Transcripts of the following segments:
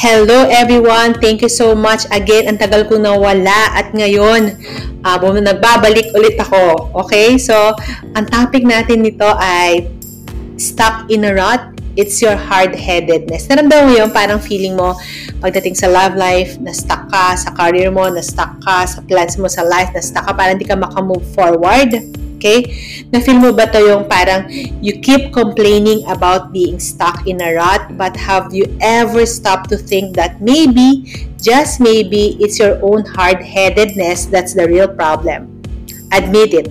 Hello everyone! Thank you so much again. Ang tagal ko nawala at ngayon uh, nagbabalik ulit ako. Okay? So, ang topic natin nito ay stuck in a rut. It's your hard-headedness. Naramdaman mo yun? Parang feeling mo pagdating sa love life, na-stuck ka sa career mo, na-stuck ka sa plans mo sa life, na-stuck ka, parang hindi ka makamove forward. Okay? Na-feel mo ba to yung parang you keep complaining about being stuck in a rut but have you ever stopped to think that maybe, just maybe, it's your own hard-headedness that's the real problem? Admit it.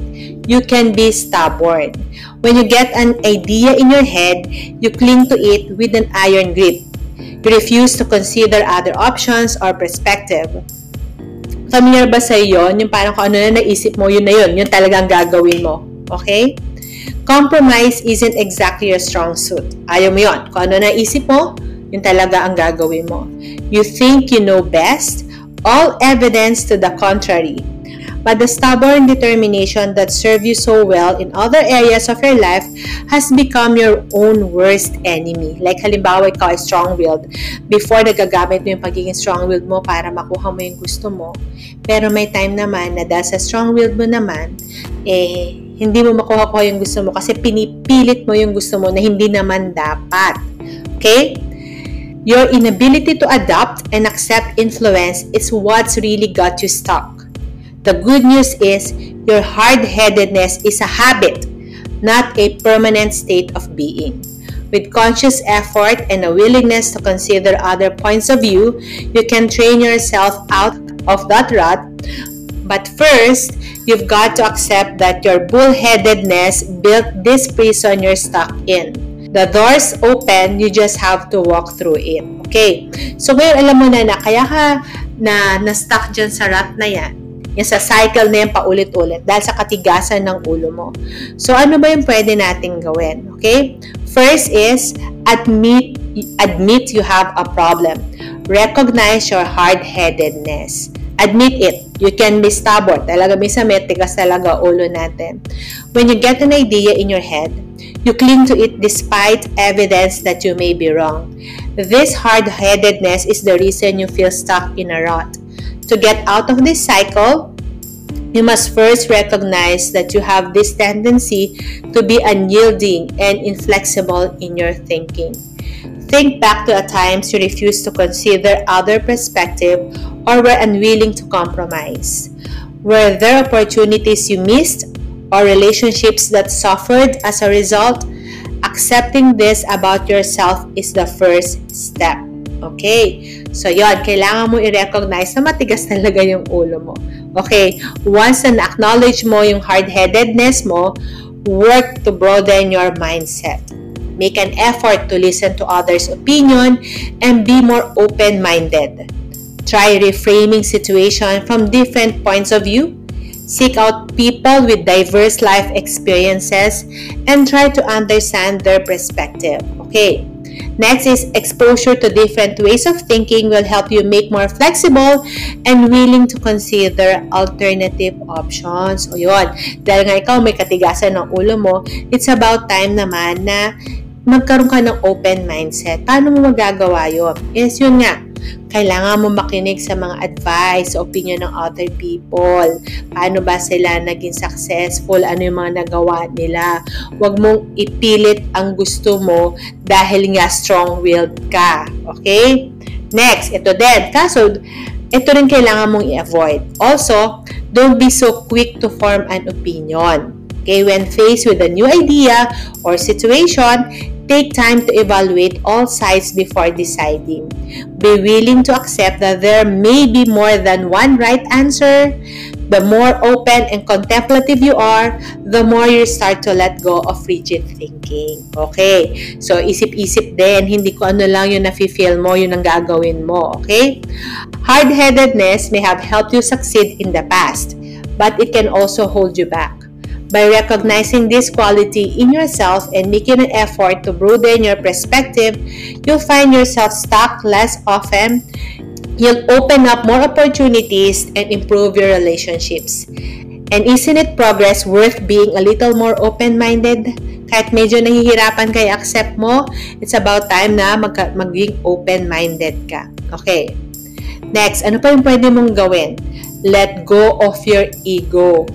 You can be stubborn. When you get an idea in your head, you cling to it with an iron grip. You refuse to consider other options or perspective. Familiar ba sa iyo yung parang kung ano na naisip mo, yun na yun, yun talagang gagawin mo. Okay? Compromise isn't exactly your strong suit. Ayaw mo yun. Kung ano naisip mo, yun talaga ang gagawin mo. You think you know best, all evidence to the contrary but the stubborn determination that served you so well in other areas of your life has become your own worst enemy. Like halimbawa, ikaw ay strong-willed. Before, nagagamit mo yung pagiging strong-willed mo para makuha mo yung gusto mo. Pero may time naman na dahil sa strong-willed mo naman, eh, hindi mo makuha-kuha yung gusto mo kasi pinipilit mo yung gusto mo na hindi naman dapat. Okay? Your inability to adapt and accept influence is what's really got you stuck. The good news is your hard-headedness is a habit, not a permanent state of being. With conscious effort and a willingness to consider other points of view, you can train yourself out of that rut. But first, you've got to accept that your bullheadedness built this prison you're stuck in. The door's open, you just have to walk through it. Okay? So ngayon alam mo na na kaya ka na na-stuck dyan sa rut na yan yung sa cycle na yan paulit-ulit dahil sa katigasan ng ulo mo. So, ano ba yung pwede nating gawin? Okay? First is, admit, admit you have a problem. Recognize your hard-headedness. Admit it. You can be stubborn. Talaga minsan may tigas talaga ulo natin. When you get an idea in your head, you cling to it despite evidence that you may be wrong. This hard-headedness is the reason you feel stuck in a rut. To get out of this cycle, you must first recognize that you have this tendency to be unyielding and inflexible in your thinking. Think back to a times you refused to consider other perspective or were unwilling to compromise. Were there opportunities you missed or relationships that suffered as a result? Accepting this about yourself is the first step. Okay? So, yon kailangan mo i-recognize na matigas talaga yung ulo mo. Okay? Once na acknowledge mo yung hard-headedness mo, work to broaden your mindset. Make an effort to listen to others' opinion and be more open-minded. Try reframing situation from different points of view. Seek out people with diverse life experiences and try to understand their perspective. Okay, Next is exposure to different ways of thinking will help you make more flexible and willing to consider alternative options. O yun, dahil nga ikaw may katigasan ng ulo mo, it's about time naman na magkaroon ka ng open mindset. Paano mo magagawa yun? Is yun nga, kailangan mo makinig sa mga advice, opinion ng other people. Paano ba sila naging successful? Ano yung mga nagawa nila? Huwag mong ipilit ang gusto mo dahil nga strong-willed ka. Okay? Next, ito din. Kaso, ito rin kailangan mong i-avoid. Also, don't be so quick to form an opinion. Okay, when faced with a new idea or situation, Take time to evaluate all sides before deciding. Be willing to accept that there may be more than one right answer. The more open and contemplative you are, the more you start to let go of rigid thinking. Okay? So, isip-isip din. Hindi ko ano lang yung nafe-feel mo, yun ang gagawin mo. Okay? Hard-headedness may have helped you succeed in the past but it can also hold you back. By recognizing this quality in yourself and making an effort to broaden your perspective, you'll find yourself stuck less often. You'll open up more opportunities and improve your relationships. And isn't it progress worth being a little more open-minded? Kahit medyo nahihirapan kay accept mo, it's about time na mag maging open-minded ka. Okay. Next, ano pa yung pwede mong gawin? Let go of your ego.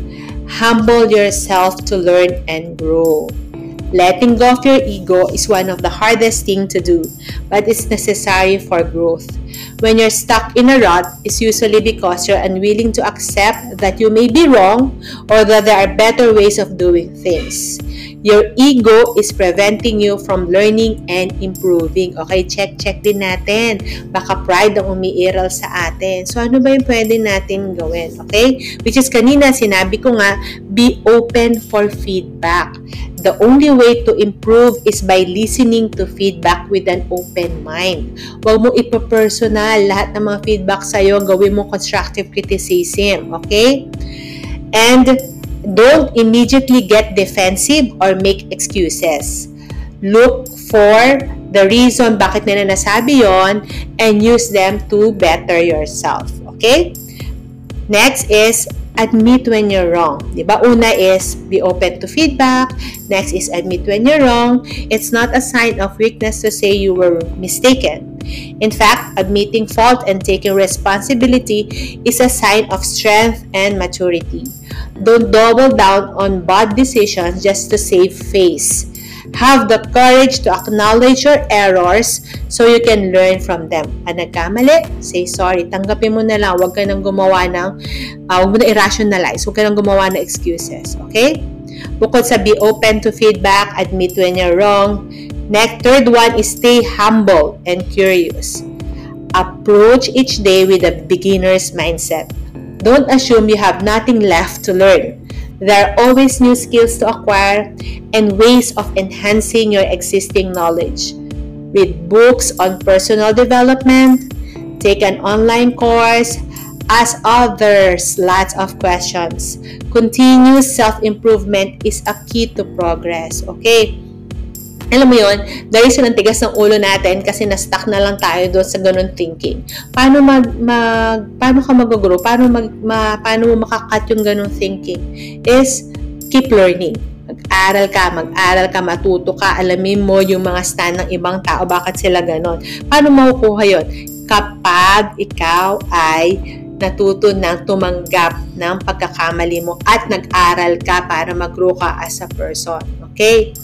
Humble yourself to learn and grow. Letting go of your ego is one of the hardest thing to do, but it's necessary for growth. When you're stuck in a rut, it's usually because you're unwilling to accept that you may be wrong or that there are better ways of doing things. Your ego is preventing you from learning and improving. Okay, check, check din natin. Baka pride ang umiiral sa atin. So, ano ba yung pwede natin gawin? Okay? Which is kanina, sinabi ko nga, be open for feedback. The only way to improve is by listening to feedback with an open mind. Huwag mo ipapersonal lahat ng mga feedback sa'yo, gawin mo constructive criticism. Okay? And don't immediately get defensive or make excuses. Look for the reason bakit nila nasabi yon and use them to better yourself. Okay? Next is admit when you're wrong. Diba? Una is be open to feedback. Next is admit when you're wrong. It's not a sign of weakness to say you were mistaken. In fact, admitting fault and taking responsibility is a sign of strength and maturity. Don't double down on bad decisions just to save face. Have the courage to acknowledge your errors so you can learn from them. Ang nagkamali, say sorry. Tanggapin mo na lang. Huwag ka nang gumawa ng, uh, huwag mo na irrationalize. Huwag ka nang gumawa ng excuses. Okay? Bukod sa be open to feedback, admit when you're wrong. Next, third one is stay humble and curious. Approach each day with a beginner's mindset. Don't assume you have nothing left to learn. There are always new skills to acquire and ways of enhancing your existing knowledge. Read books on personal development, take an online course, ask others lots of questions. Continuous self-improvement is a key to progress. Okay? Alam mo yon, dahil sa tigas ng ulo natin kasi na-stuck na lang tayo doon sa ganun thinking. Paano mag, mag paano ka mag-grow? Paano mag, ma, paano mo makakat yung ganun thinking? Is keep learning. Mag-aral ka, mag-aral ka, matuto ka, alamin mo yung mga stand ng ibang tao, bakit sila ganon. Paano makukuha yon? Kapag ikaw ay natuto ng tumanggap ng pagkakamali mo at nag-aral ka para mag-grow ka as a person. Okay?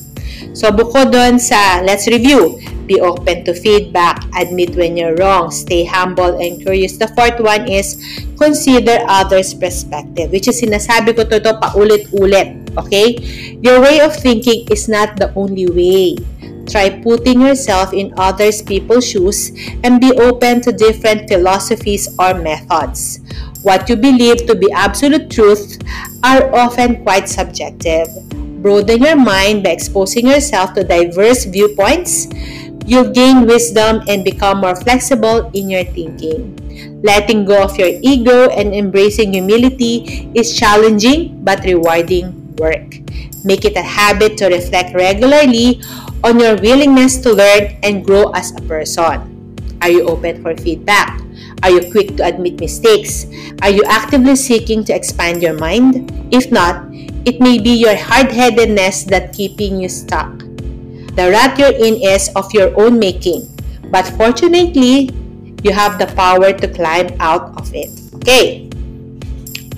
So, bukod doon sa let's review, be open to feedback, admit when you're wrong, stay humble and curious. The fourth one is consider others' perspective, which is sinasabi ko to, to paulit-ulit. Okay? Your way of thinking is not the only way. Try putting yourself in others people's shoes and be open to different philosophies or methods. What you believe to be absolute truth are often quite subjective. Broaden your mind by exposing yourself to diverse viewpoints. You'll gain wisdom and become more flexible in your thinking. Letting go of your ego and embracing humility is challenging but rewarding work. Make it a habit to reflect regularly on your willingness to learn and grow as a person. Are you open for feedback? Are you quick to admit mistakes? Are you actively seeking to expand your mind? If not, it may be your hard-headedness that keeping you stuck. The rut you're in is of your own making, but fortunately, you have the power to climb out of it. Okay?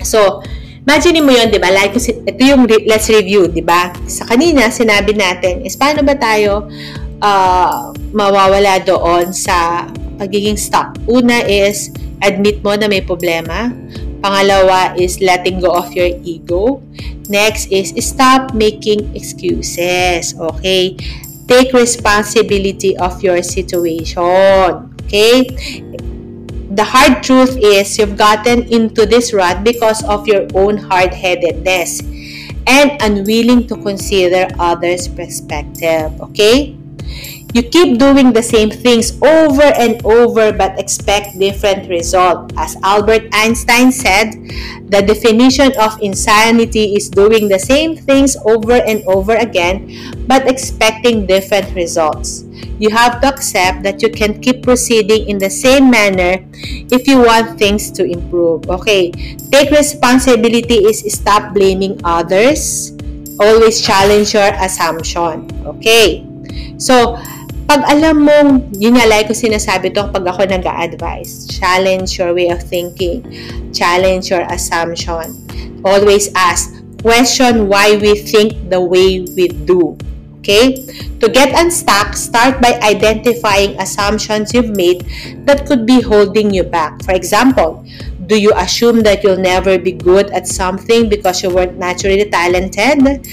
So, imagine mo yun, di ba? Like, ito yung re- let's review, di ba? Sa kanina, sinabi natin is paano ba tayo uh, mawawala doon sa pagiging stuck. Una is, admit mo na may problema. Pangalawa is letting go of your ego. Next is stop making excuses. Okay? Take responsibility of your situation. Okay? The hard truth is you've gotten into this rut because of your own hard-headedness and unwilling to consider others' perspective. Okay? You keep doing the same things over and over but expect different result. As Albert Einstein said, the definition of insanity is doing the same things over and over again but expecting different results. You have to accept that you can keep proceeding in the same manner if you want things to improve. Okay, take responsibility is stop blaming others. Always challenge your assumption. Okay, so pag alam mong, yun nga, like ko sinasabi to pag ako nag-advise, challenge your way of thinking, challenge your assumption. Always ask, question why we think the way we do. Okay? To get unstuck, start by identifying assumptions you've made that could be holding you back. For example, do you assume that you'll never be good at something because you weren't naturally talented?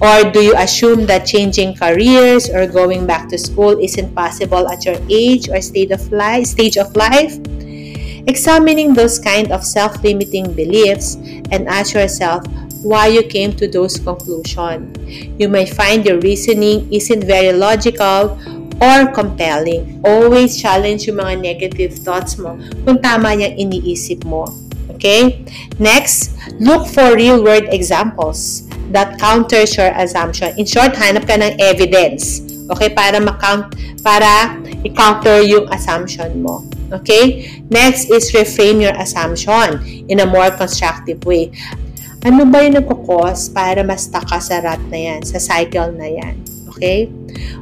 Or do you assume that changing careers or going back to school isn't possible at your age or state of life, stage of life? Examining those kind of self-limiting beliefs and ask yourself why you came to those conclusions. You may find your reasoning isn't very logical or compelling. Always challenge yung mga negative thoughts mo kung tama yung iniisip mo. Okay? Next, look for real-world examples that counters your assumption. In short, hanap ka ng evidence. Okay? Para ma-count, para i-counter yung assumption mo. Okay? Next is reframe your assumption in a more constructive way. Ano ba yung nagkukos para ma-stuck ka sa rat na yan, sa cycle na yan? Okay?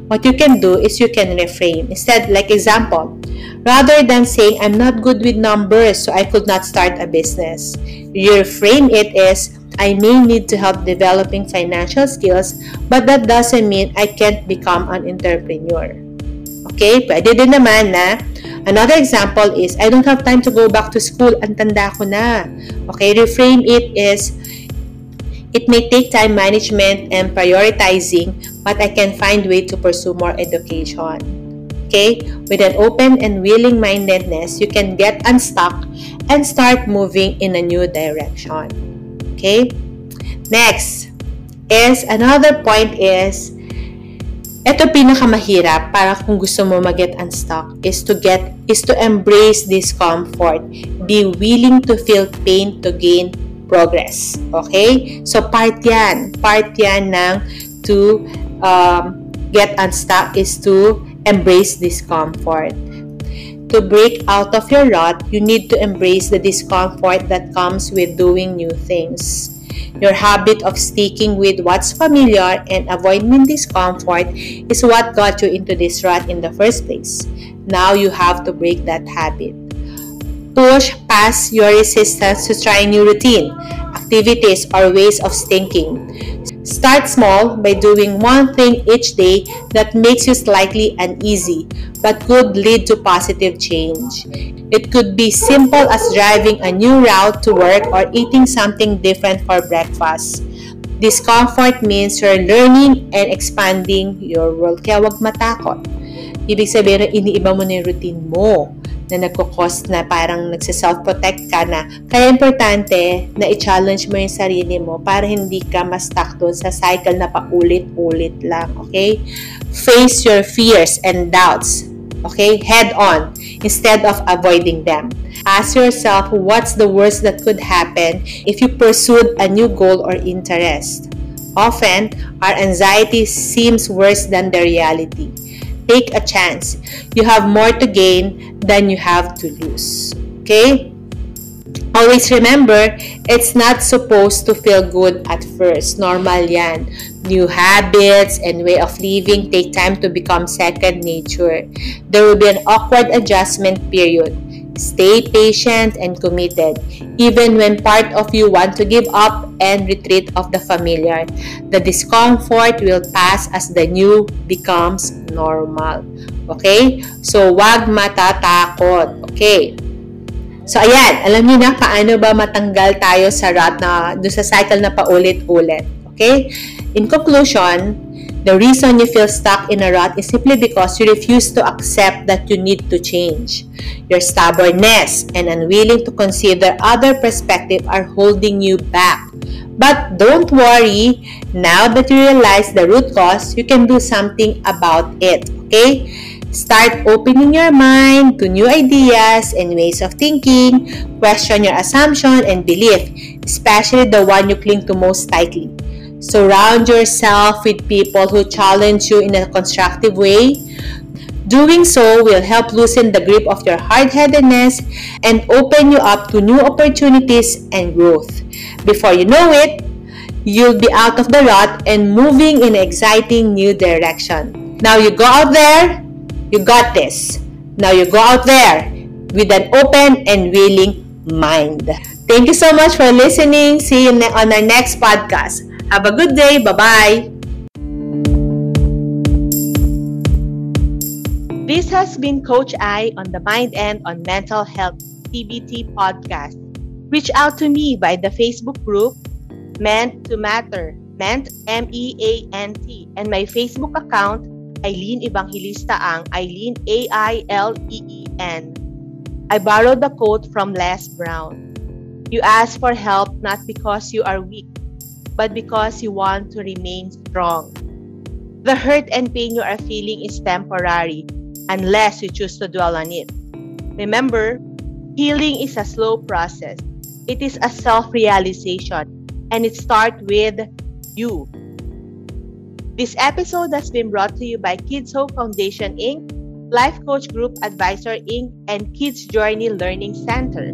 What you can do is you can reframe. Instead, like example, rather than saying, I'm not good with numbers, so I could not start a business, you reframe it as, I may need to help developing financial skills, but that doesn't mean I can't become an entrepreneur. Okay? Pwede din naman na Another example is, I don't have time to go back to school. Ang tanda ko na. Okay? Reframe it is, it may take time management and prioritizing, but I can find way to pursue more education. Okay? With an open and willing mindedness, you can get unstuck and start moving in a new direction. Okay? Next is another point is ito pinakamahirap para kung gusto mo mag-get unstuck is to get is to embrace discomfort. Be willing to feel pain to gain progress. Okay? So part 'yan. Part 'yan ng to um, get unstuck is to embrace discomfort. To break out of your rut, you need to embrace the discomfort that comes with doing new things. Your habit of sticking with what's familiar and avoiding discomfort is what got you into this rut in the first place. Now you have to break that habit. Push past your resistance to trying new routine, activities, or ways of thinking. Start small by doing one thing each day that makes you slightly uneasy but could lead to positive change. It could be simple as driving a new route to work or eating something different for breakfast. Discomfort means you're learning and expanding your world. Kaya wag matakot. Ibig sabihin na iniiba mo na yung routine mo na nagkukos na parang nagsiself-protect ka na. Kaya importante na i-challenge mo yung sarili mo para hindi ka ma-stuck doon sa cycle na paulit-ulit lang. Okay? Face your fears and doubts okay, head on instead of avoiding them. Ask yourself what's the worst that could happen if you pursued a new goal or interest. Often, our anxiety seems worse than the reality. Take a chance. You have more to gain than you have to lose. Okay? Always remember, it's not supposed to feel good at first. Normal yan. New habits and way of living take time to become second nature. There will be an awkward adjustment period. Stay patient and committed, even when part of you want to give up and retreat of the familiar. The discomfort will pass as the new becomes normal. Okay? So, wag matatakot. Okay? So, ayan, alam niyo na paano ba matanggal tayo sa rut na, sa cycle na paulit-ulit. Okay? In conclusion, the reason you feel stuck in a rut is simply because you refuse to accept that you need to change. Your stubbornness and unwilling to consider other perspectives are holding you back. But don't worry, now that you realize the root cause, you can do something about it. Okay? Start opening your mind to new ideas and ways of thinking. Question your assumption and belief, especially the one you cling to most tightly. Surround yourself with people who challenge you in a constructive way. Doing so will help loosen the grip of your hard-headedness and open you up to new opportunities and growth. Before you know it, you'll be out of the rut and moving in an exciting new direction. Now you go out there, you got this. Now you go out there with an open and willing mind. Thank you so much for listening. See you on our next podcast. Have a good day. Bye-bye. This has been Coach I on the Mind and on Mental Health TBT podcast. Reach out to me by the Facebook group Meant to Matter, Meant M E A N T, and my Facebook account Eileen Evangelista Ang, Eileen A I L E E N. I borrowed the quote from Les Brown. You ask for help not because you are weak, but because you want to remain strong. The hurt and pain you are feeling is temporary unless you choose to dwell on it. Remember, healing is a slow process. It is a self-realization and it starts with you. This episode has been brought to you by Kids Hope Foundation Inc., Life Coach Group Advisor Inc., and Kids Journey Learning Center.